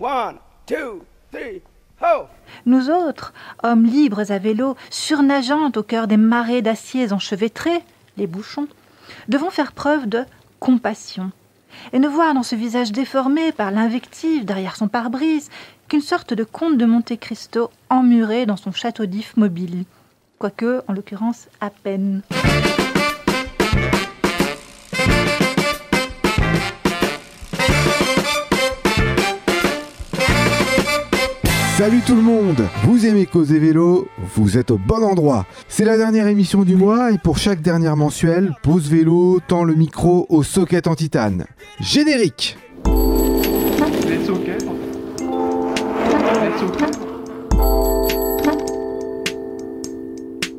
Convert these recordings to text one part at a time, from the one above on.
One, two, three, ho! Nous autres, hommes libres à vélo, surnageant au cœur des marées d'aciers enchevêtrés, les bouchons, devons faire preuve de compassion et ne voir dans ce visage déformé par l'invective derrière son pare-brise qu'une sorte de comte de Monte Cristo emmuré dans son château d'if mobile, quoique, en l'occurrence, à peine. Salut tout le monde Vous aimez causer vélo Vous êtes au bon endroit. C'est la dernière émission du mois et pour chaque dernière mensuelle, Pause Vélo tend le micro au socket en titane. Générique Les sockets.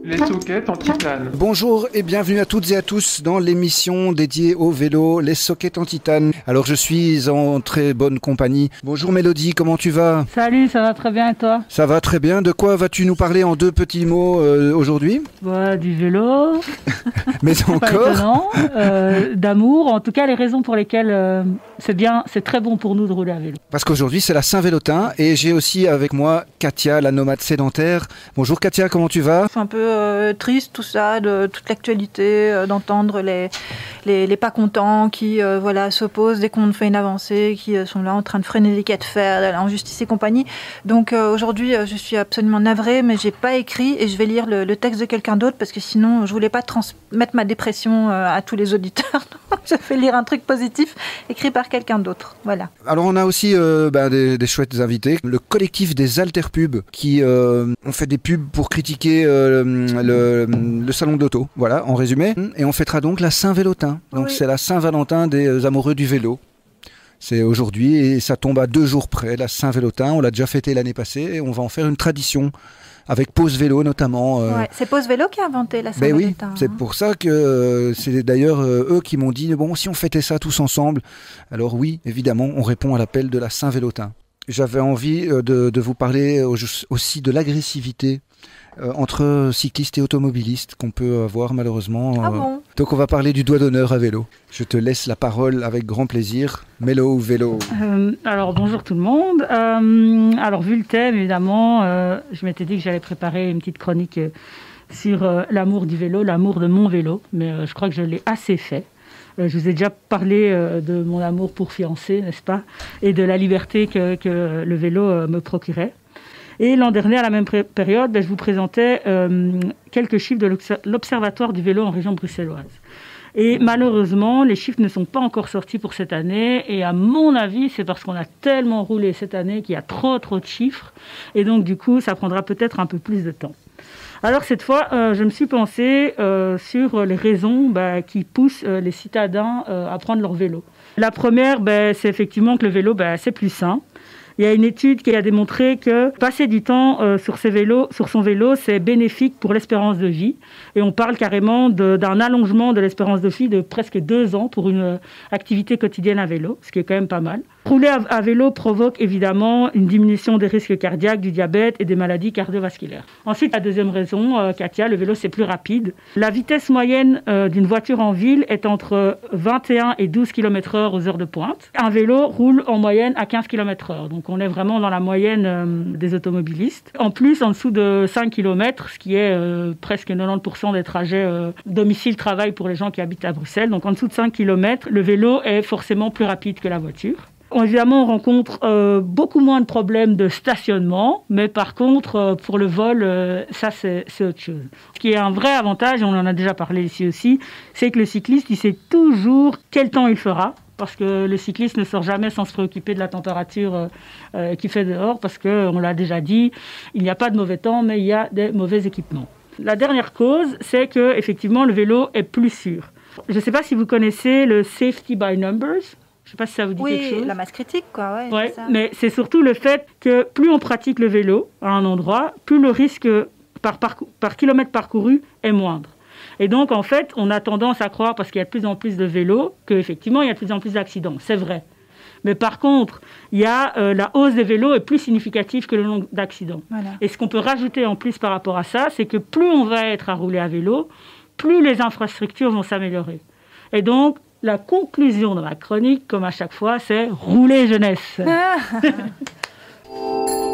Les sockets en titane. Bonjour et bienvenue à toutes et à tous dans l'émission dédiée au vélo, les sockets en titane. Alors je suis en très bonne compagnie. Bonjour Mélodie, comment tu vas? Salut, ça va très bien et toi? Ça va très bien. De quoi vas-tu nous parler en deux petits mots euh, aujourd'hui? Bah, Du vélo, Mais pas encore? étonnant, euh, d'amour, en tout cas les raisons pour lesquelles euh, c'est bien, c'est très bon pour nous de rouler à vélo. Parce qu'aujourd'hui c'est la Saint-Vélotin et j'ai aussi avec moi Katia, la nomade sédentaire. Bonjour Katia, comment tu vas? Un peu euh, triste tout ça, de toute l'actualité, euh, d'entendre les, les, pas contents qui euh, voilà, s'opposent dès qu'on fait une avancée, qui sont là en train de freiner les quais de fer, en justice et compagnie. Donc aujourd'hui, je suis absolument navrée, mais j'ai pas écrit et je vais lire le, texte de quelqu'un d'autre parce que sinon, je voulais pas transmettre ma dépression à tous les auditeurs. Je fais lire un truc positif écrit par quelqu'un d'autre. Voilà. Alors on a aussi bah, des, des chouettes invités. Le collectif des alterpubs qui ont fait des pubs pour critiquer le, le salon d'auto. Voilà, en résumé. Et on fêtera donc la Saint-Vélotin. Donc Oui. c'est la Saint-Valentin des euh, amoureux du vélo. C'est aujourd'hui et ça tombe à deux jours près, la Saint-Vélotin. On l'a déjà fêté l'année passée et on va en faire une tradition avec pause vélo notamment. euh, Ouais, c'est Pose Vélo qui a inventé la ben oui, c'est hein. pour ça que euh, c'est d'ailleurs euh, eux qui m'ont dit bon si on fêtait ça tous ensemble. Alors oui, évidemment, on répond à l'appel de la Saint-Vélotin. J'avais envie de, de vous parler au- aussi de l'agressivité euh, entre cyclistes et automobilistes qu'on peut avoir malheureusement. Ah euh. bon Donc on va parler du doigt d'honneur à vélo. Je te laisse la parole avec grand plaisir. Mélo ou vélo Euh, alors bonjour tout le monde. Euh, alors vu le thème, évidemment, je m'étais dit que j'allais préparer une petite chronique sur l'amour du vélo, l'amour de mon vélo, mais je crois que je l'ai assez fait. Je vous ai déjà parlé de mon amour pour fiancé, n'est-ce pas? Et de la liberté que, que le vélo me procurait. Et l'an dernier, à la même période, ben, je vous présentais euh, quelques chiffres de l'obs- l'Observatoire du vélo en région bruxelloise. Et malheureusement, les chiffres ne sont pas encore sortis pour cette année. Et à mon avis, c'est parce qu'on a tellement roulé cette année qu'il y a trop, trop de chiffres. Et donc, du coup, ça prendra peut-être un peu plus de temps. Alors, cette fois, euh, je me suis pensée euh, sur les raisons bah, qui poussent les citadins à prendre leur vélo. La première, ben, c'est effectivement que le vélo, ben, c'est plus sain. Il y a une étude qui a démontré que passer du temps euh, sur, ses vélos, sur son vélo, c'est bénéfique pour l'espérance de vie. Et on parle carrément d'un allongement de l'espérance de vie de presque deux ans pour une euh, activité quotidienne à vélo, ce qui est quand même pas mal. Rouler à, vélo provoque évidemment une diminution des risques cardiaques, du diabète et des maladies cardiovasculaires. Ensuite, la deuxième raison, euh, Katia, le vélo c'est plus rapide. La vitesse moyenne euh, d'une voiture en ville est entre 21 et 12 km/h aux heures de pointe. Un vélo roule en moyenne à 15 km/h, donc on est vraiment dans la moyenne euh, des automobilistes. En plus, en dessous de 5 km, ce qui est presque 90% des trajets domicile-travail pour les gens qui habitent à Bruxelles, donc en dessous de 5 km, le vélo est forcément plus rapide que la voiture. Évidemment, on rencontre euh, beaucoup moins de problèmes de stationnement, mais par contre, euh, pour le vol, euh, ça, c'est autre chose. Ce qui est un vrai avantage, on en a déjà parlé ici aussi, c'est que le cycliste, il sait toujours quel temps il fera, parce que le cycliste ne sort jamais sans se préoccuper de la température qu'il fait dehors, parce qu'on l'a déjà dit, il n'y a pas de mauvais temps, mais il y a des mauvais équipements. La dernière cause, c'est que effectivement, le vélo est plus sûr. Je ne sais pas si vous connaissez le safety by numbers. Je ne sais pas si ça vous dit quelque Oui, chose. la masse critique, quoi. Ouais, Ouais, ça. mais c'est surtout le fait que plus on pratique le vélo à un endroit, plus le risque par kilomètre parcouru est moindre. Et donc, en fait, on a tendance à croire, parce qu'il y a de plus en plus de vélos, qu'effectivement, il y a de plus en plus d'accidents. C'est vrai. Mais par contre, il y a, euh, la hausse des vélos est plus significative que le nombre d'accidents. Voilà. Et ce qu'on peut rajouter en plus par rapport à ça, c'est que plus on va être à rouler à vélo, plus les infrastructures vont s'améliorer. Et donc, la conclusion de ma chronique, comme à chaque fois, c'est rouler jeunesse.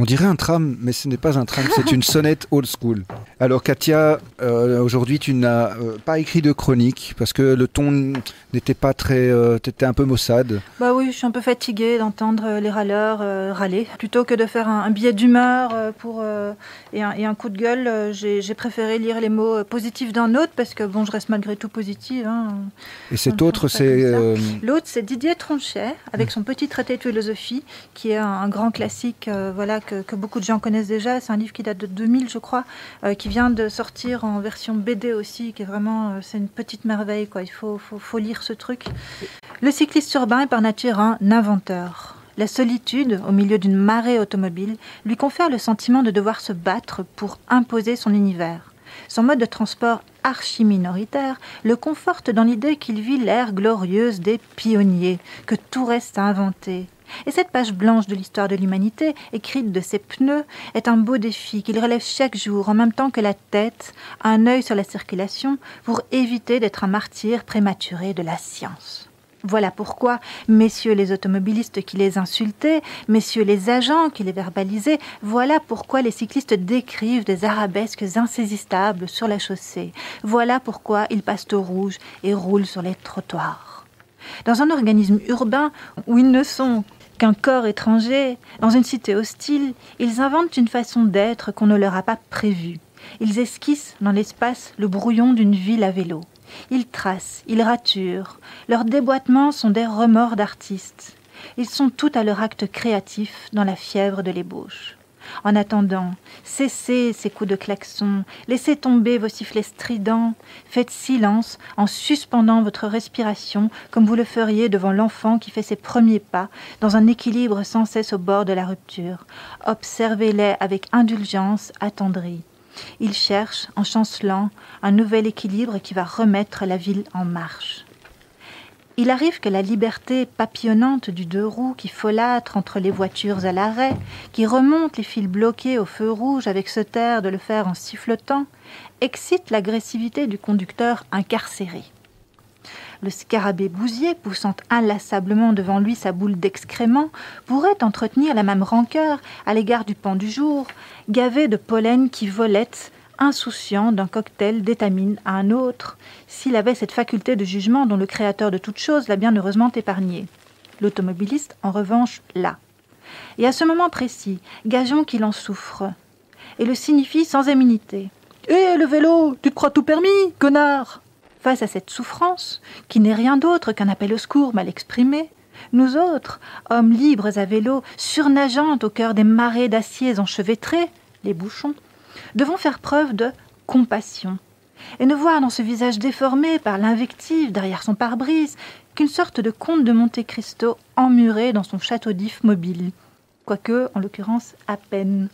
On dirait un tram, mais ce n'est pas un tram, c'est une sonnette old school. Alors Katia, euh, aujourd'hui tu n'as euh, pas écrit de chronique parce que le ton n'était pas très... Euh, t'étais un peu maussade. Bah oui, je suis un peu fatiguée d'entendre euh, les râleurs râler. Plutôt que de faire un, un billet d'humeur pour et, un, et un coup de gueule, j'ai préféré lire les mots positifs d'un autre parce que bon, je reste malgré tout positive. hein. Et cet autre, c'est... L'autre, c'est Didier Tronchet, avec son petit traité de philosophie, qui est un, un grand classique voilà, que, beaucoup de gens connaissent déjà. C'est un livre qui date de 2000, je crois, euh, qui vient de sortir en version BD aussi, qui est vraiment, euh, c'est une petite merveille. Quoi. Il faut, faut, faut lire ce truc. Le cycliste urbain est par nature un inventeur. La solitude, au milieu d'une marée automobile, lui confère le sentiment de devoir se battre pour imposer son univers. Son mode de transport archi-minoritaire le conforte dans l'idée qu'il vit l'ère glorieuse des pionniers, que tout reste à inventer. Et cette page blanche de l'histoire de l'humanité, écrite de ses pneus, est un beau défi qu'il relève chaque jour en même temps que la tête, un œil sur la circulation, pour éviter d'être un martyr prématuré de la science. Voilà pourquoi, messieurs les automobilistes qui les insultaient, messieurs les agents qui les verbalisaient, voilà pourquoi les cyclistes décrivent des arabesques insaisissables sur la chaussée. Voilà pourquoi ils passent au rouge et roulent sur les trottoirs. Dans un organisme urbain où ils ne sont qu'un corps étranger, dans une cité hostile, ils inventent une façon d'être qu'on ne leur a pas prévue. Ils esquissent dans l'espace le brouillon d'une ville à vélo. Ils tracent, ils raturent. Leurs déboîtements sont des remords d'artistes. Ils sont tout à leur acte créatif dans la fièvre de l'ébauche. En attendant, cessez ces coups de klaxon, laissez tomber vos sifflets stridents, faites silence en suspendant votre respiration comme vous le feriez devant l'enfant qui fait ses premiers pas dans un équilibre sans cesse au bord de la rupture. Observez-les avec indulgence attendrie. Ils cherchent, en chancelant, un nouvel équilibre qui va remettre la ville en marche. Il arrive que la liberté papillonnante du deux roues qui folâtre entre les voitures à l'arrêt, qui remonte les fils bloqués au feu rouge avec ce terre de le faire en sifflotant, excite l'agressivité du conducteur incarcéré. Le scarabée bousier, poussant inlassablement devant lui sa boule d'excréments, pourrait entretenir la même rancœur à l'égard du pan du jour, gavé de pollen qui volette, insouciant d'un cocktail d'étamine à un autre, s'il avait cette faculté de jugement dont le créateur de toute chose l'a bien heureusement épargné. L'automobiliste, en revanche, l'a. Et à ce moment précis, gageons qu'il en souffre, et le signifie sans immunité. Hé, le vélo, tu te crois tout permis, connard Face à cette souffrance, qui n'est rien d'autre qu'un appel au secours mal exprimé, nous autres, hommes libres à vélo, surnageant au cœur des marées d'aciers enchevêtrés, les bouchons, devons faire preuve de compassion et ne voir dans ce visage déformé par l'invective derrière son pare-brise qu'une sorte de comte de Monte Cristo emmuré dans son château d'if mobile, quoique, en l'occurrence, à peine.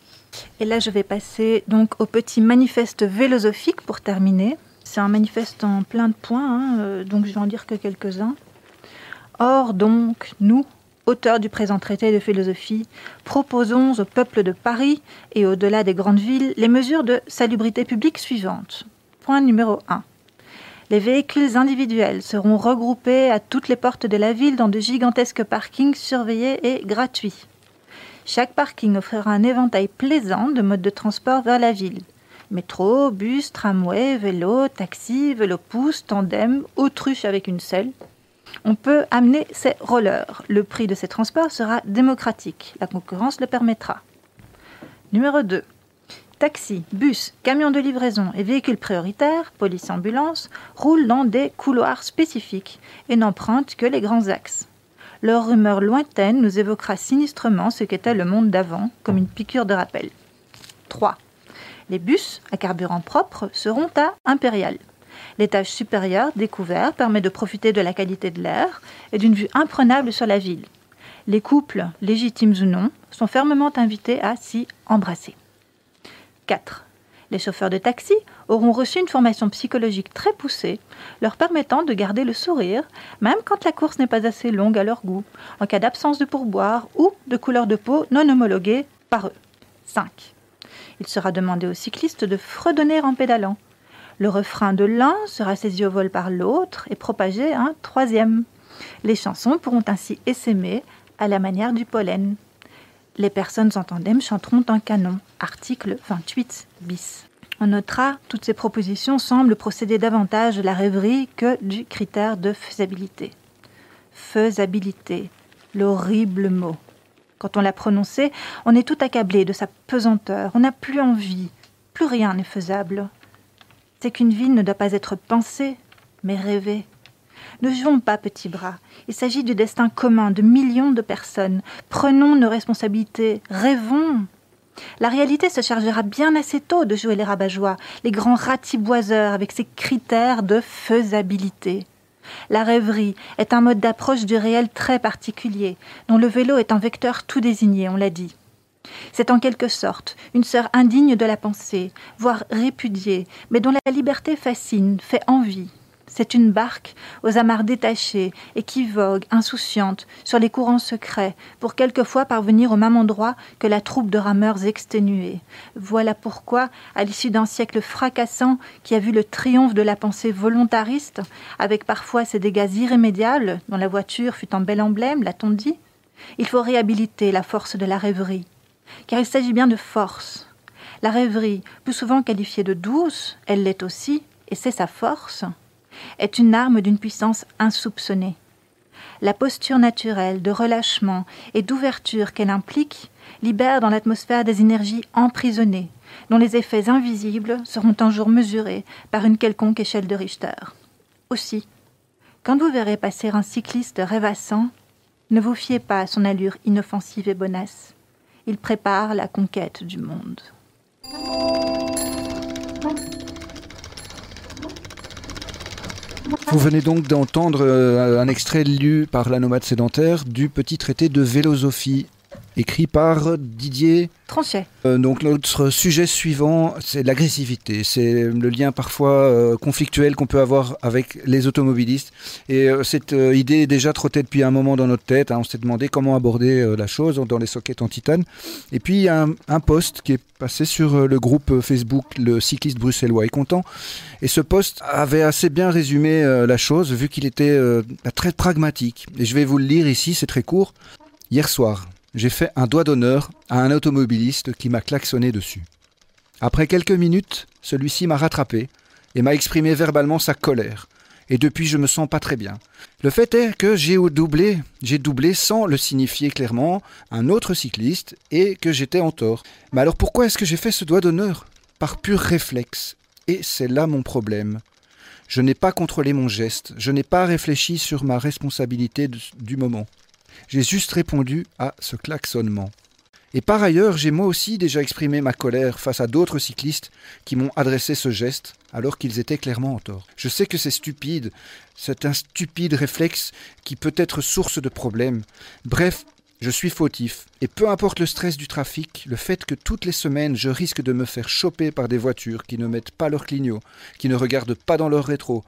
Et là, je vais passer donc au petit manifeste philosophique pour terminer. C'est un manifeste en plein de points, hein, euh, donc je vais en dire que quelques-uns. Or, donc, nous, auteurs du présent traité de philosophie, proposons au peuple de Paris et au-delà des grandes villes les mesures de salubrité publique suivantes. Point numéro 1. Les véhicules individuels seront regroupés à toutes les portes de la ville dans de gigantesques parkings surveillés et gratuits. Chaque parking offrira un éventail plaisant de modes de transport vers la ville. Métro, bus, tramway, vélo, taxi, vélo pouce, tandem, autruche avec une selle. On peut amener ses rollers. Le prix de ces transports sera démocratique. La concurrence le permettra. Numéro 2. Taxis, bus, camions de livraison et véhicules prioritaires, police ambulance, roulent dans des couloirs spécifiques et n'empruntent que les grands axes. Leur rumeur lointaine nous évoquera sinistrement ce qu'était le monde d'avant, comme une piqûre de rappel. 3. Les bus à carburant propre seront à Impérial. L'étage supérieur découvert permet de profiter de la qualité de l'air et d'une vue imprenable sur la ville. Les couples, légitimes ou non, sont fermement invités à s'y embrasser. 4. Les chauffeurs de taxi auront reçu une formation psychologique très poussée, leur permettant de garder le sourire, même quand la course n'est pas assez longue à leur goût, en cas d'absence de pourboire ou de couleur de peau non homologuée par eux. 5. Il sera demandé aux cyclistes de fredonner en pédalant. Le refrain de l'un sera saisi au vol par l'autre et propagé un troisième. Les chansons pourront ainsi essaimer à la manière du pollen. Les personnes en tandem chanteront un canon. Article 28 bis. On notera, toutes ces propositions semblent procéder davantage de la rêverie que du critère de faisabilité. Faisabilité, l'horrible mot. Quand on l'a prononcé, on est tout accablé de sa pesanteur, on n'a plus envie, plus rien n'est faisable. Qu'une vie ne doit pas être pensée, mais rêvée. Ne jouons pas petit bras. Il s'agit du destin commun de millions de personnes. Prenons nos responsabilités. Rêvons. La réalité se chargera bien assez tôt de jouer les rabat les grands ratiboiseurs avec ses critères de faisabilité. La rêverie est un mode d'approche du réel très particulier, dont le vélo est un vecteur tout désigné, on l'a dit. C'est en quelque sorte une sœur indigne de la pensée, voire répudiée, mais dont la liberté fascine, fait envie. C'est une barque aux amarres détachées et qui vogue, insouciante, sur les courants secrets, pour quelquefois parvenir au même endroit que la troupe de rameurs exténués. Voilà pourquoi, à l'issue d'un siècle fracassant qui a vu le triomphe de la pensée volontariste, avec parfois ses dégâts irrémédiables, dont la voiture fut un bel emblème, l'a-t-on dit, il faut réhabiliter la force de la rêverie. Car il s'agit bien de force. La rêverie, plus souvent qualifiée de douce, elle l'est aussi, et c'est sa force est une arme d'une puissance insoupçonnée. La posture naturelle de relâchement et d'ouverture qu'elle implique libère dans l'atmosphère des énergies emprisonnées, dont les effets invisibles seront un jour mesurés par une quelconque échelle de Richter. Aussi, quand vous verrez passer un cycliste rêvassant, ne vous fiez pas à son allure inoffensive et bonasse. Il prépare la conquête du monde. Vous venez donc d'entendre euh, un extrait lu par la nomade sédentaire du petit traité de philosophie écrit par Didier Tranchet. Euh, donc notre sujet suivant, c'est l'agressivité. C'est le lien parfois euh, conflictuel qu'on peut avoir avec les automobilistes. Et euh, cette idée déjà trottait depuis un moment dans notre tête. Hein. On s'est demandé comment aborder la chose dans les sockets en titane. Et puis il y a un, un post qui est passé sur le groupe Facebook Le cycliste bruxellois est content. Et ce post avait assez bien résumé la chose vu qu'il était très pragmatique. Et je vais vous le lire ici, c'est très court. Hier soir, j'ai fait un doigt d'honneur à un automobiliste qui m'a klaxonné dessus. Après quelques minutes, celui-ci m'a rattrapé et m'a exprimé verbalement sa colère. Et depuis, je me sens pas très bien. Le fait est que j'ai doublé, j'ai doublé sans le signifier clairement un autre cycliste et que j'étais en tort. Mais alors pourquoi est-ce que j'ai fait ce doigt d'honneur? Par pur réflexe. Et c'est là mon problème. Je n'ai pas contrôlé mon geste, je n'ai pas réfléchi sur ma responsabilité du moment. J'ai juste répondu à ce klaxonnement. Et par ailleurs, j'ai moi aussi déjà exprimé ma colère face à d'autres cyclistes qui m'ont adressé ce geste alors qu'ils étaient clairement en tort. Je sais que c'est stupide, c'est un stupide réflexe qui peut être source de problèmes. Bref, je suis fautif, et peu importe le stress du trafic, le fait que toutes les semaines je risque de me faire choper par des voitures qui ne mettent pas leur clignot, qui ne regardent pas dans leur rétro,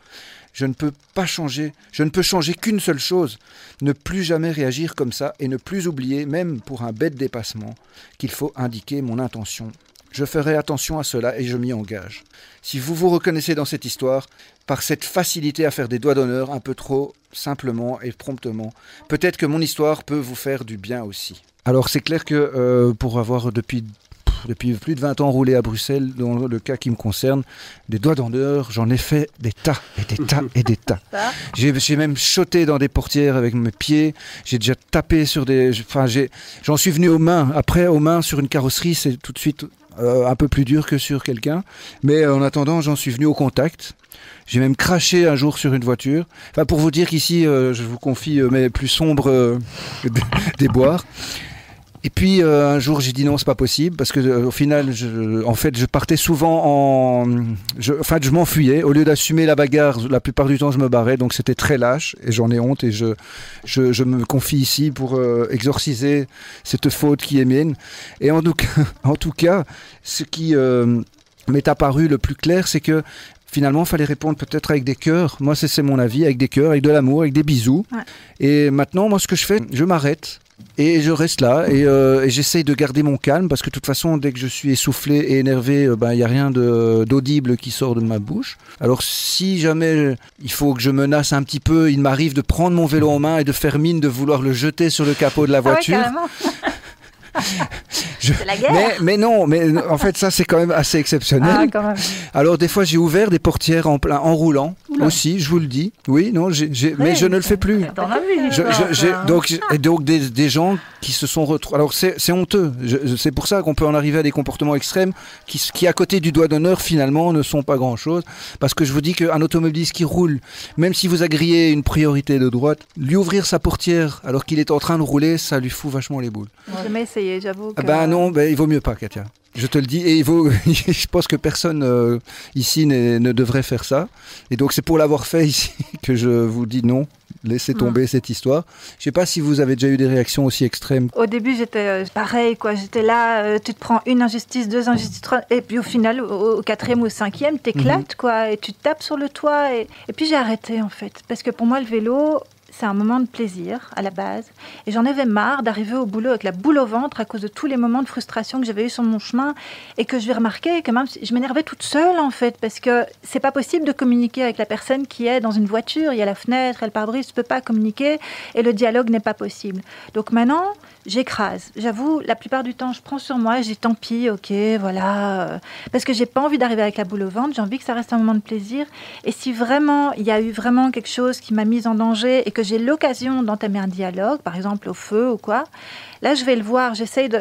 je ne peux pas changer, je ne peux changer qu'une seule chose, ne plus jamais réagir comme ça et ne plus oublier, même pour un bête dépassement, qu'il faut indiquer mon intention. Je ferai attention à cela et je m'y engage. Si vous vous reconnaissez dans cette histoire, par cette facilité à faire des doigts d'honneur un peu trop simplement et promptement, peut-être que mon histoire peut vous faire du bien aussi. Alors c'est clair que euh, pour avoir depuis depuis plus de 20 ans roulé à Bruxelles, dans le cas qui me concerne, des doigts d'honneur, j'en ai fait des tas et des tas et des tas. J'ai même choté dans des portières avec mes pieds, j'ai déjà tapé sur des... Enfin, j'en suis venu aux mains. Après, aux mains sur une carrosserie, c'est tout de suite euh, un peu plus dur que sur quelqu'un. Mais en attendant, j'en suis venu au contact. J'ai même craché un jour sur une voiture. Enfin, pour vous dire qu'ici, euh, je vous confie euh, mes plus sombres déboires. Et puis euh, un jour j'ai dit non c'est pas possible parce que euh, au final je, en fait je partais souvent en je, enfin je m'enfuyais. Au lieu d'assumer la bagarre la plupart du temps je me barrais. Donc c'était très lâche et j'en ai honte et je, je, je me confie ici pour euh, exorciser cette faute qui est mienne. Et en tout cas, en tout cas ce qui m'est apparu le plus clair c'est que finalement, il fallait répondre peut-être avec des cœurs. Moi, c'est mon avis, avec des cœurs, avec de l'amour, avec des bisous. Et maintenant, moi, ce que je fais, je m'arrête Et je reste là et, euh, et j'essaye de garder mon calme parce que de toute façon, dès que je suis essoufflé et énervé, euh, ben, il n'y a rien d'audible qui sort de ma bouche. Alors si jamais il faut que je menace un petit peu, il m'arrive de prendre mon vélo en main et de faire mine de vouloir le jeter sur le capot de la Ah ouais, voiture. carrément. Je- la guerre. mais, mais non, mais en fait ça c'est quand même assez exceptionnel. Ah, quand même. Alors des fois j'ai ouvert des portières en plein en roulant aussi, je vous le dis. Oui, non, mais je ne le fais plus. Je- je- donc, et donc des, des gens qui se sont retrouvés. Alors c'est honteux. C'est pour ça qu'on peut en arriver à des comportements extrêmes qui, qui à côté du doigt d'honneur finalement ne sont pas grand chose. Parce que je vous dis qu'un automobiliste qui roule, même si vous agriez une priorité de droite, lui ouvrir sa portière alors qu'il est en train de rouler, ça lui fout vachement les boules. J'ai jamais essayé, j'avoue. Ah que- ben non, ben, il vaut mieux pas, Katia. Je te le dis, et il vaut, je pense que personne euh, ici ne devrait faire ça. Et donc c'est pour l'avoir fait ici que je vous dis non, laissez tomber cette histoire. Je sais pas si vous avez déjà eu des réactions aussi extrêmes. Au début, j'étais euh, pareil, quoi. J'étais là, euh, tu te prends une injustice, deux injustices, trois, et puis au final, au, au quatrième ou au cinquième, t'éclates, quoi, et tu tapes sur le toit. Et, et puis j'ai arrêté, en fait, parce que pour moi, le vélo, c'est un moment de plaisir à la base. Et j'en avais marre d'arriver au boulot avec la boule au ventre à cause de tous les moments de frustration que j'avais eu sur mon chemin et que je vais remarquer que même je m'énervais toute seule en fait parce que c'est pas possible de communiquer avec la personne qui est dans une voiture, il y a la fenêtre, il y a le pare-brise, tu peux pas communiquer et le dialogue n'est pas possible. Donc maintenant, j'écrase. J'avoue, la plupart du temps, je prends sur moi, dis tant pis, ok, voilà, parce que j'ai pas envie d'arriver avec la boule au ventre, j'ai envie que ça reste un moment de plaisir. Et si vraiment il y a eu vraiment quelque chose qui m'a mise en danger et que j'ai l'occasion d'entamer un dialogue, par exemple au feu ou quoi, là je vais le voir, j'essaye de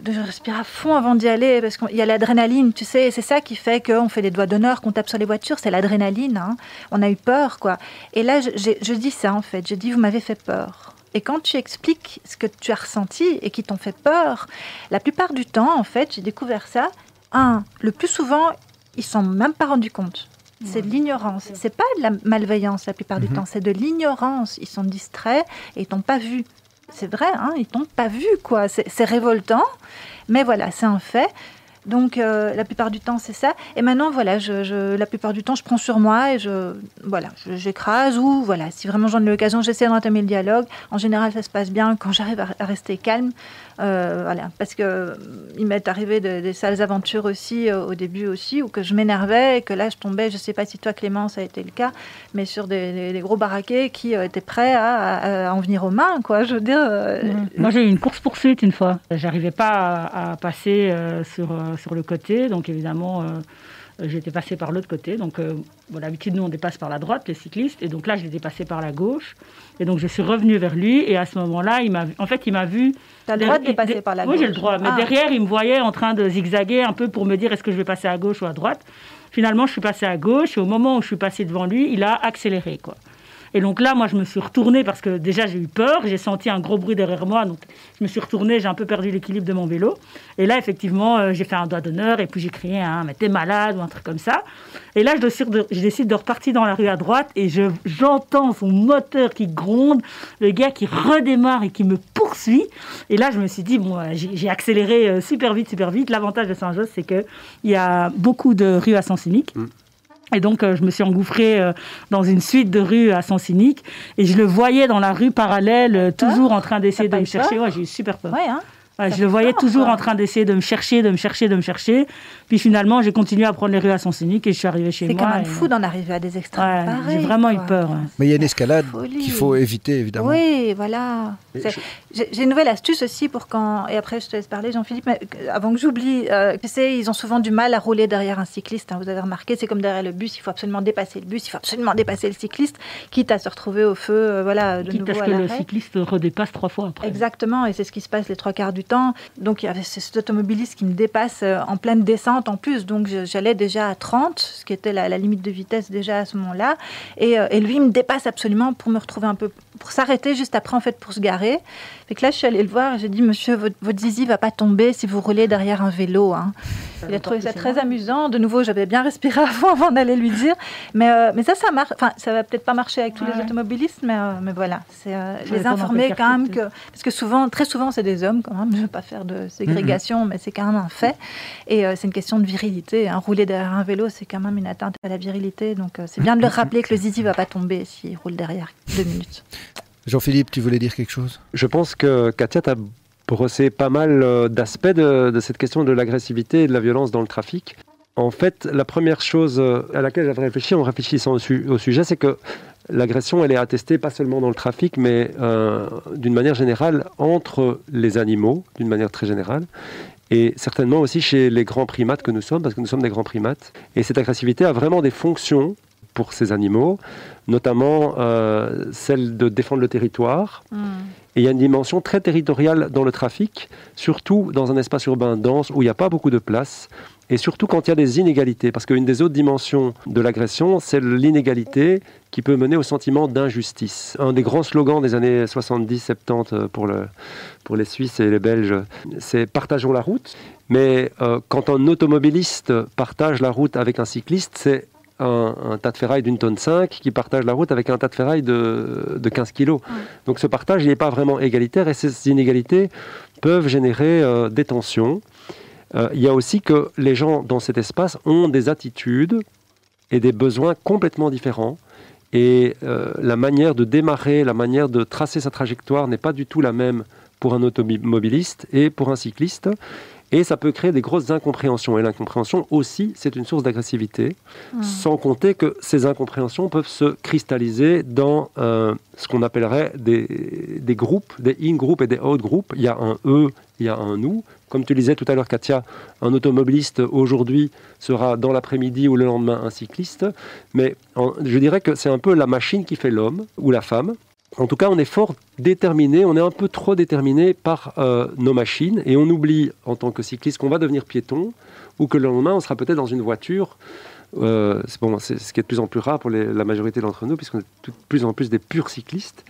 de respirer à fond avant d'y aller parce qu'il y a l'adrénaline, tu sais, c'est ça qui fait qu'on fait des doigts d'honneur, qu'on tape sur les voitures, c'est l'adrénaline. hein. On a eu peur, quoi. Et là, je, dis ça en fait, je dis vous m'avez fait peur. Et quand tu expliques ce que tu as ressenti et qui t'ont fait peur, la plupart du temps, en fait, j'ai découvert ça. Un, le plus souvent, ils s'en sont même pas rendus compte. C'est de l'ignorance. C'est pas de la malveillance la plupart du temps, c'est de l'ignorance. Ils sont distraits et ils t'ont pas vu. C'est vrai, hein, ils t'ont pas vu, quoi. C'est c'est révoltant, mais voilà, c'est un fait. Donc, euh, la plupart du temps, c'est ça. Et maintenant, voilà, je, je- la plupart du temps, je prends sur moi et je, voilà, j'écrase ou, voilà, si vraiment j'en ai l'occasion, j'essaie d'entamer le dialogue. En général, ça se passe bien quand j'arrive à, à rester calme. Euh, voilà, parce que euh, il m'est arrivé de- des sales aventures aussi, euh, au début aussi, où que je m'énervais et que là, je tombais, je sais pas si toi, Clément, ça a été le cas, mais sur des, des- des gros baraquets qui étaient prêts à, à- à en venir aux mains, quoi. Je veux dire. euh, Moi, j'ai eu une course-poursuite une fois. J'arrivais pas à, passer sur, sur le côté, donc évidemment, euh, j'étais passé par l'autre côté. Donc, euh, bon, d'habitude, nous, on dépasse par la droite, les cyclistes, et donc là, je l'ai dépassé par la gauche. Et donc, je suis revenue vers lui, et à ce moment-là, il m'a, vu- en fait, il m'a vu. T'as le droit de dépasser par la Oui, gauche. j'ai le droit. Mais Ah. derrière, il me voyait en train de zigzaguer un peu pour me dire est-ce que je vais passer à gauche ou à droite? Finalement, je suis passée à gauche, et au moment où je suis passée devant lui, il a accéléré, quoi. Et donc là, moi, je me suis retournée parce que déjà, j'ai eu peur. J'ai senti un gros bruit derrière moi. Donc, je me suis retournée. J'ai un peu perdu l'équilibre de mon vélo. Et là, effectivement, euh, j'ai fait un doigt d'honneur. Et puis, j'ai crié un Mais t'es malade ou un truc comme ça. Et là, je décide de, je décide de repartir dans la rue à droite. Et je, j'entends son moteur qui gronde. Le gars qui redémarre et qui me poursuit. Et là, je me suis dit Bon, euh, j'ai, accéléré euh, super vite, super vite. L'avantage de Saint-Just, c'est qu'il y a beaucoup de rues à sens unique. Et donc, euh, je me suis engouffrée euh, dans une suite de rues à sens unique. Et je le voyais dans la rue parallèle, euh, toujours en train d'essayer de me chercher. Ouais, j'ai eu super peur. Ouais, hein. Je le voyais peur, toujours quoi. en train d'essayer de me chercher, de me chercher, de me chercher. Puis finalement, j'ai continué à prendre les rues à sens unique et je suis arrivée chez C'est moi. quand même et- fou d'en arriver à des extrêmes Ouais, j'ai vraiment eu quoi. peur. ouais. Mais il y a une escalade qu'il faut éviter, évidemment. Oui, voilà. C'est- je- J'ai une nouvelle astuce aussi pour quand. Et après, je te laisse parler, Jean-Philippe. Mais avant que j'oublie, euh, tu sais, ils ont souvent du mal à rouler derrière un cycliste. hein, vous avez remarqué, c'est comme derrière le bus. Il faut absolument dépasser le bus. Il faut absolument dépasser le cycliste, quitte à se retrouver au feu, euh, voilà, de Quitte à ce à que le cycliste redépasse trois fois après. Exactement, et c'est ce qui se passe les trois quarts du Donc il y avait cet automobiliste qui me dépasse euh, en pleine descente en plus, donc j'allais déjà à 30, ce qui était la, limite de vitesse déjà à ce moment-là. Et, euh, et lui il me dépasse absolument pour me retrouver un peu, pour s'arrêter juste après en fait pour se garer. Fait que là je suis allée le voir et j'ai dit Monsieur, votre, votre zizi va pas tomber si vous roulez derrière un vélo. hein. Il a trouvé ça très amusant. De nouveau, j'avais bien respiré avant, avant d'aller lui dire. Mais, euh, mais ça, ça marche. Enfin, ça va peut-être pas marcher avec tous Ouais. les automobilistes, mais, euh, mais voilà. C'est euh, les informer quand même que. Parce que souvent, très souvent, c'est des hommes quand même. Je ne veux pas faire de ségrégation, mais c'est quand même un fait. Et euh, c'est une question de virilité. hein. Rouler derrière un vélo, c'est quand même une atteinte à la virilité. Donc c'est bien de leur rappeler que le zizi va pas tomber s'il roule derrière deux minutes. Jean-Philippe, tu voulais dire quelque chose? Je pense que Katia t'a brossé pas mal euh, d'aspects de, cette question de l'agressivité et de la violence dans le trafic. En fait, la première chose euh, à laquelle j'avais réfléchi en réfléchissant au sujet, c'est que l'agression, elle est attestée pas seulement dans le trafic, mais euh, d'une manière générale entre les animaux, d'une manière très générale, et certainement aussi chez les grands primates que nous sommes, parce que nous sommes des grands primates. Et cette agressivité a vraiment des fonctions pour ces animaux, notamment euh, celle de défendre le territoire. Et il y a une dimension très territoriale dans le trafic, surtout dans un espace urbain dense où il n'y a pas beaucoup de place, et surtout quand il y a des inégalités. Parce qu'une des autres dimensions de l'agression, c'est l'inégalité qui peut mener au sentiment d'injustice. Un des grands slogans des années 70-70 pour, le, pour les Suisses et les Belges, c'est partageons la route. Mais euh, quand un automobiliste partage la route avec un cycliste, c'est un, un tas de ferraille d'une tonne 5 qui partage la route avec un tas de ferraille de, de 15 kilos. Donc ce partage, il n'est pas vraiment égalitaire et ces inégalités peuvent générer euh, des tensions. Euh, il y a aussi que les gens dans cet espace ont des attitudes et des besoins complètement différents. Et euh, la manière de démarrer, la manière de tracer sa trajectoire n'est pas du tout la même pour un automobiliste et pour un cycliste. Et ça peut créer des grosses incompréhensions. Et l'incompréhension aussi, c'est une source d'agressivité. Sans compter que ces incompréhensions peuvent se cristalliser dans euh, ce qu'on appellerait des, des groupes, des in-groupes et des out-groupes. Il y a un eux, il y a un nous. Comme tu disais tout à l'heure, Katia, un automobiliste aujourd'hui sera dans l'après-midi ou le lendemain un cycliste. Mais en- je dirais que c'est un peu la machine qui fait l'homme ou la femme. En tout cas, on est fort déterminé, on est un peu trop déterminé par euh, nos machines et on oublie en tant que cycliste qu'on va devenir piéton ou que le lendemain on sera peut-être dans une voiture. Euh, c'est bon, ce qui est de plus en plus rare pour les- la majorité d'entre nous, puisqu'on est de plus en plus des purs cyclistes.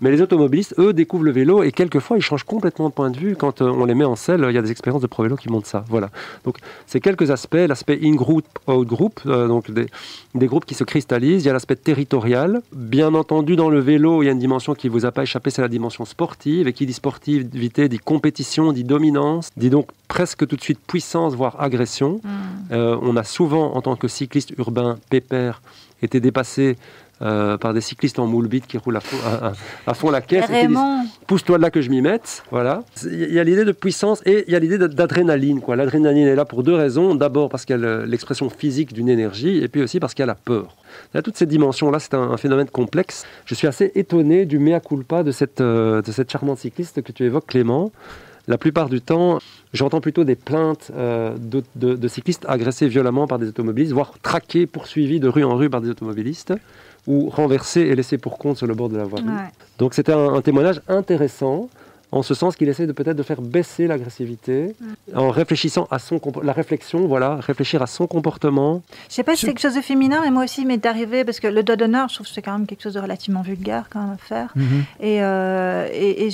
Mais les automobilistes, eux, découvrent le vélo et quelquefois ils changent complètement de point de vue quand euh, on les met en selle. Il y a des expériences de pro vélo qui montrent ça. Voilà. Donc, c'est quelques aspects l'aspect in-group, out-group, euh, donc des, des groupes qui se cristallisent. Il y a l'aspect territorial. Bien entendu, dans le vélo, il y a une dimension qui vous a pas échappé, c'est la dimension sportive. Et qui dit sportivité dit compétition, dit dominance, dit donc presque tout de suite puissance, voire agression. Euh, on a souvent, en tant que cycliste urbain pépère, été dépassé euh, par des cyclistes en moule bite qui roulent à fond, à- à- à fond la caisse. pousse-toi de là que je m'y mette. Voilà. Il y a l'idée de puissance et il y a l'idée d'adrénaline. quoi. L'adrénaline est là pour deux raisons. D'abord parce qu'il y a le- l'expression physique d'une énergie et puis aussi parce qu'il y a la peur. Il y a toutes ces dimensions-là. C'est un, un phénomène complexe. Je suis assez étonné du mea culpa de cette, euh, de cette charmante cycliste que tu évoques, Clément. La plupart du temps, j'entends plutôt des plaintes euh, de, de- de cyclistes agressés violemment par des automobilistes, voire traqués, poursuivis de rue en rue par des automobilistes, ou renversés et laissés pour compte sur le bord de la. Ouais. Donc c'était un, un témoignage intéressant, en ce sens qu'il essaie de peut-être de faire baisser l'agressivité, en réfléchissant à son la réflexion, voilà, réfléchir à son comportement. Je sais pas si c'est quelque chose de féminin, mais moi aussi, il m'est arrivé, parce que le doigt d'honneur, je trouve que c'est quand même quelque chose de relativement vulgaire quand même à faire. Mhm. Et, euh, et, et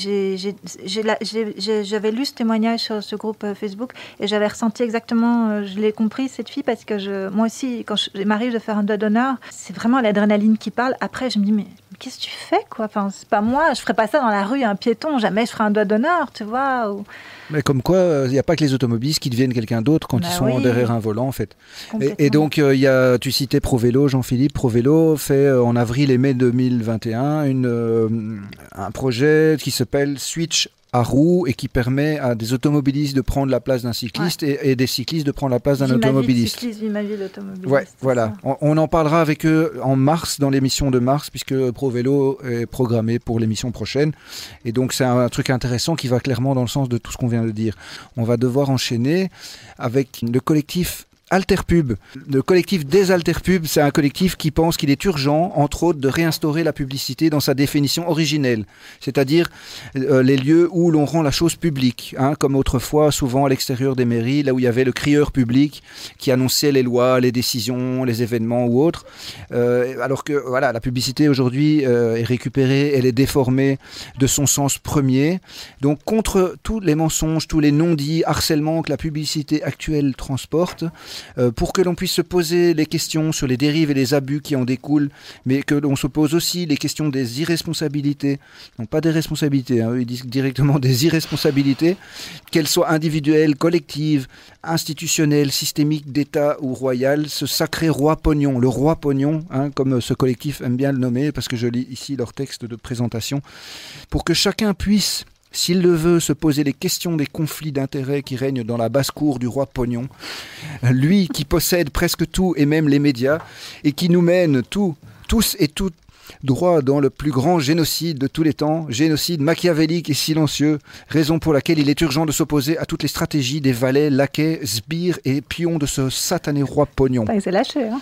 j'avais lu ce témoignage sur ce groupe euh, Facebook et j'avais ressenti exactement, euh, je l'ai compris, cette fille, parce que je, moi aussi, quand je- il m'arrive de faire un doigt d'honneur, c'est vraiment l'adrénaline qui parle. Après, je me dis, mais qu'est-ce que tu fais, quoi? Enfin, C'est pas moi, je ferais pas ça dans la rue à un piéton, jamais je ferais un doigt d'honneur, tu vois. ou- Mais comme quoi, il n'y a pas que les automobilistes qui deviennent quelqu'un d'autre quand Bah ils sont oui. derrière un volant, en fait. Et, donc, euh, y a, tu citais ProVélo, Jean-Philippe. ProVélo fait euh, en avril et mai 2021 une, euh, un projet qui s'appelle Switch à roues et qui permet à des automobilistes de prendre la place d'un cycliste et, et des cyclistes de prendre la place d'un automobiliste. cycliste, Ouais, voilà. On, on en parlera avec eux en mars, dans l'émission de mars, puisque ProVélo est programmé pour l'émission prochaine. Et donc, c'est un, truc intéressant qui va clairement dans le sens de tout ce qu'on vient de dire. On va devoir enchaîner avec le collectif Alterpub. Le collectif des Alterpub, c'est un collectif qui pense qu'il est urgent, entre autres, de réinstaurer la publicité dans sa définition originelle, c'est-à-dire euh, les lieux où l'on rend la chose publique, hein, comme autrefois, souvent à l'extérieur des mairies, là où il y avait le crieur public qui annonçait les lois, les décisions, les événements ou autres. Euh, alors que voilà, la publicité aujourd'hui euh, est récupérée, elle est déformée de son sens premier. Donc contre tous les mensonges, tous les non-dits, harcèlements que la publicité actuelle transporte, pour que l'on puisse se poser les questions sur les dérives et les abus qui en découlent, mais que l'on se pose aussi les questions des irresponsabilités, non pas des responsabilités, hein, ils disent directement des irresponsabilités, qu'elles soient individuelles, collectives, institutionnelles, systémiques, d'État ou royales, ce sacré roi pognon, le roi pognon, hein, comme ce collectif aime bien le nommer, parce que je lis ici leur texte de présentation, pour que chacun puisse s'il le veut, se poser les questions des conflits d'intérêts qui règnent dans la basse-cour du roi Pognon, lui qui possède presque tout et même les médias, et qui nous mène tous et toutes droit dans le plus grand génocide de tous les temps, génocide machiavélique et silencieux, raison pour laquelle il est urgent de s'opposer à toutes les stratégies des valets, laquais, sbires et pions de ce satané roi Pognon. Bah, il s'est lâché, hein.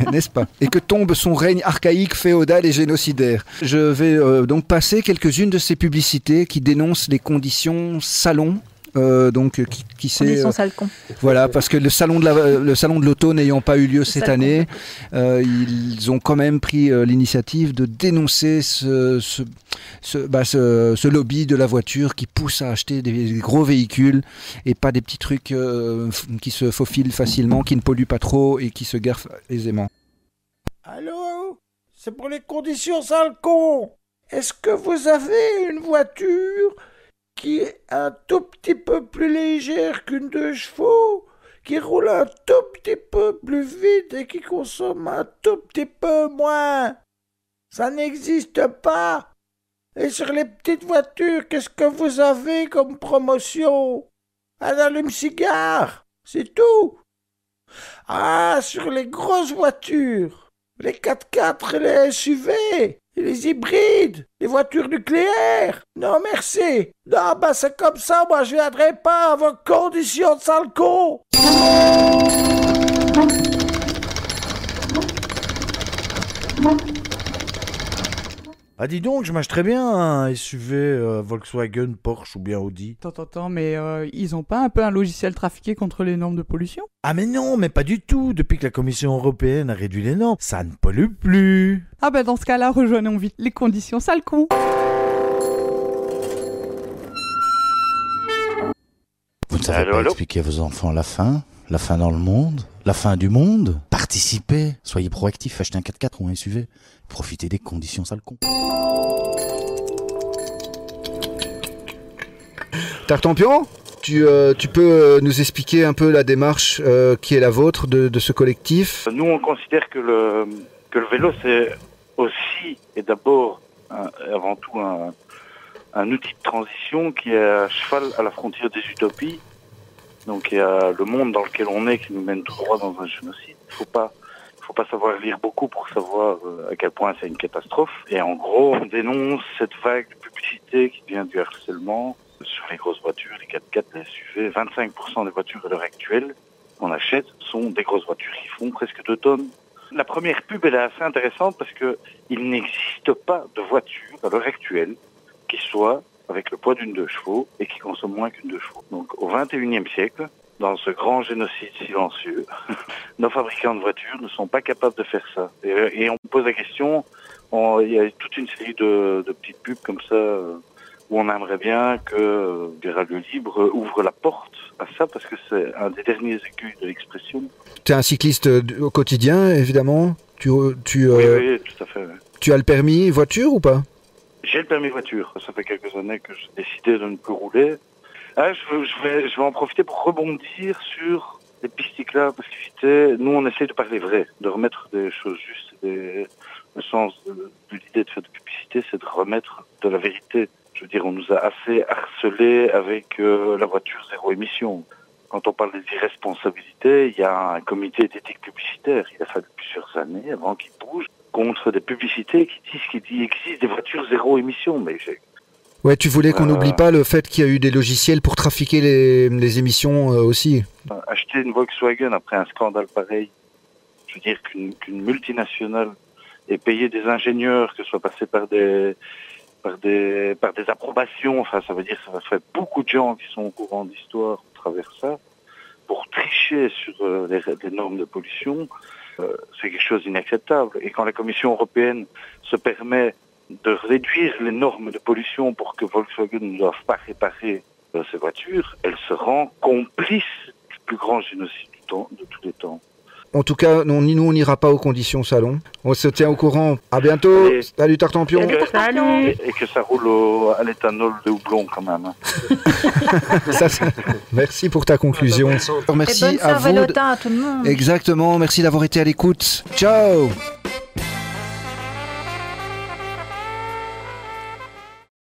N'est-ce pas? Et que tombe son règne archaïque, féodal et génocidaire? Je vais euh, donc passer quelques-unes de ces publicités qui dénoncent les conditions salon euh, donc qui, qui s'est Condition euh, sale con. voilà parce que le salon de la- le salon de l'auto n'ayant pas eu lieu cette sale année euh, ils ont quand même pris euh, l'initiative de dénoncer ce, ce, ce, bah, ce- ce lobby de la voiture qui pousse à acheter des gros véhicules et pas des petits trucs euh, qui se faufilent facilement qui ne polluent pas trop et qui se garent aisément. Allô? C'est pour les conditions sales con! Est-ce que vous avez une voiture? Qui est un tout petit peu plus légère qu'une deux chevaux, qui roule un tout petit peu plus vite et qui consomme un tout petit peu moins. Ça n'existe pas. Et sur les petites voitures, qu'est-ce que vous avez comme promotion? Un allume-cigare C'est tout. Ah, sur les grosses voitures les 4x4 et les SUV, les hybrides, les voitures nucléaires. Non, merci. Non, bah c'est comme ça, moi je viendrai pas à vos conditions de sale con. Ah dis donc, je m'achèterais bien un SUV euh, Volkswagen, Porsche ou bien Audi. Attends, attends, attends, mais euh, ils ont pas un peu un logiciel trafiqué contre les normes de pollution? Ah mais non, mais pas du tout. Depuis que la Commission européenne a réduit les normes, ça ne pollue plus. Ah bah dans ce cas-là, rejoignons vite les conditions sales con. Vous ne savez Allô, pas allô? expliquer à vos enfants la fin? La fin dans le monde La fin du monde Participez Soyez proactifs, achetez un 4x4 ou un SUV. Profitez des conditions sales con. Tartampion tu, euh, tu peux euh, nous expliquer un peu la démarche euh, qui est la vôtre de, de ce collectif? Nous, on considère que le, que le vélo, c'est aussi et d'abord, avant tout, un, un outil de transition qui est à cheval à la frontière des utopies. Donc, il y a le monde dans lequel on est qui nous mène tout droit dans un génocide. Il faut pas, faut pas savoir lire beaucoup pour savoir euh, à quel point c'est une catastrophe. Et en gros, on dénonce cette vague de publicité qui vient du harcèlement sur les grosses voitures, les 4x4, les SUV. 25% des voitures à l'heure actuelle qu'on achète sont des grosses voitures qui font presque 2 tonnes. La première pub, elle est assez intéressante parce que il n'existe pas de voiture à l'heure actuelle qui soit avec le poids d'une deux chevaux et qui consomme moins qu'une deux chevaux. Donc au 21e siècle, dans ce grand génocide silencieux, nos fabricants de voitures ne sont pas capables de faire ça. Et, et on pose la question, on- il y a toute une série de, de petites pubs comme ça euh, où on aimerait bien que euh, les radios libres euh, ouvrent la porte à ça parce que c'est un des derniers écueils de l'expression. Tu es un cycliste euh, au quotidien, évidemment. Tu, tu, Oui, euh, oui, tout à fait. tu as le permis voiture ou pas? J'ai le permis voiture. Ça fait quelques années que j'ai décidé de ne plus rouler. Ah, je, je vais, je vais en profiter pour rebondir sur les pistes cyclables parce que nous, on essaie de parler vrai, de remettre des choses justes. Le sens de, de l'idée de faire de publicité, c'est de remettre de la vérité. Je veux dire, on nous a assez harcelés avec euh, la voiture zéro émission. Quand on parle des irresponsabilités, il y a un comité d'éthique publicitaire. Il a fallu plusieurs années avant qu'il bouge contre des publicités qui disent qu'il existe des voitures zéro émission. Mais Ouais, tu voulais qu'on Euh. n'oublie pas le fait qu'il y a eu des logiciels pour trafiquer les, les émissions euh, aussi. acheter une Volkswagen après un scandale pareil, je veux dire qu'une multinationale ait payé des ingénieurs, que ce soit passé par des par des par des approbations, enfin ça veut dire que ça fait beaucoup de gens qui sont au courant d'histoire à travers ça, pour tricher sur euh, les, les normes de pollution, c'est quelque chose d'inacceptable. Et quand la Commission européenne se permet de réduire les normes de pollution pour que Volkswagen ne doive pas réparer euh, ses voitures, elle se rend complice du plus grand génocide de tous les temps. En tout cas, non, ni nous, on n'ira pas aux conditions salon. On se tient au courant. À bientôt. Allez. Salut Tartampion. Et que, Salut et- et que ça roule au- à l'éthanol de houblon quand même. hein. Ça, ça- Merci pour ta conclusion. Et Merci bonne à vous. à tout le monde. Exactement. Merci d'avoir été à l'écoute. Ciao.